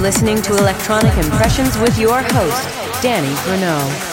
Listening to Electronic Impressions with your host, Danny Bruno.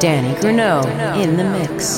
Danny Grunow in the mix.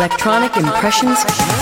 Electronic Impressions.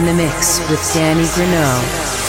In the mix with Danny Grunow.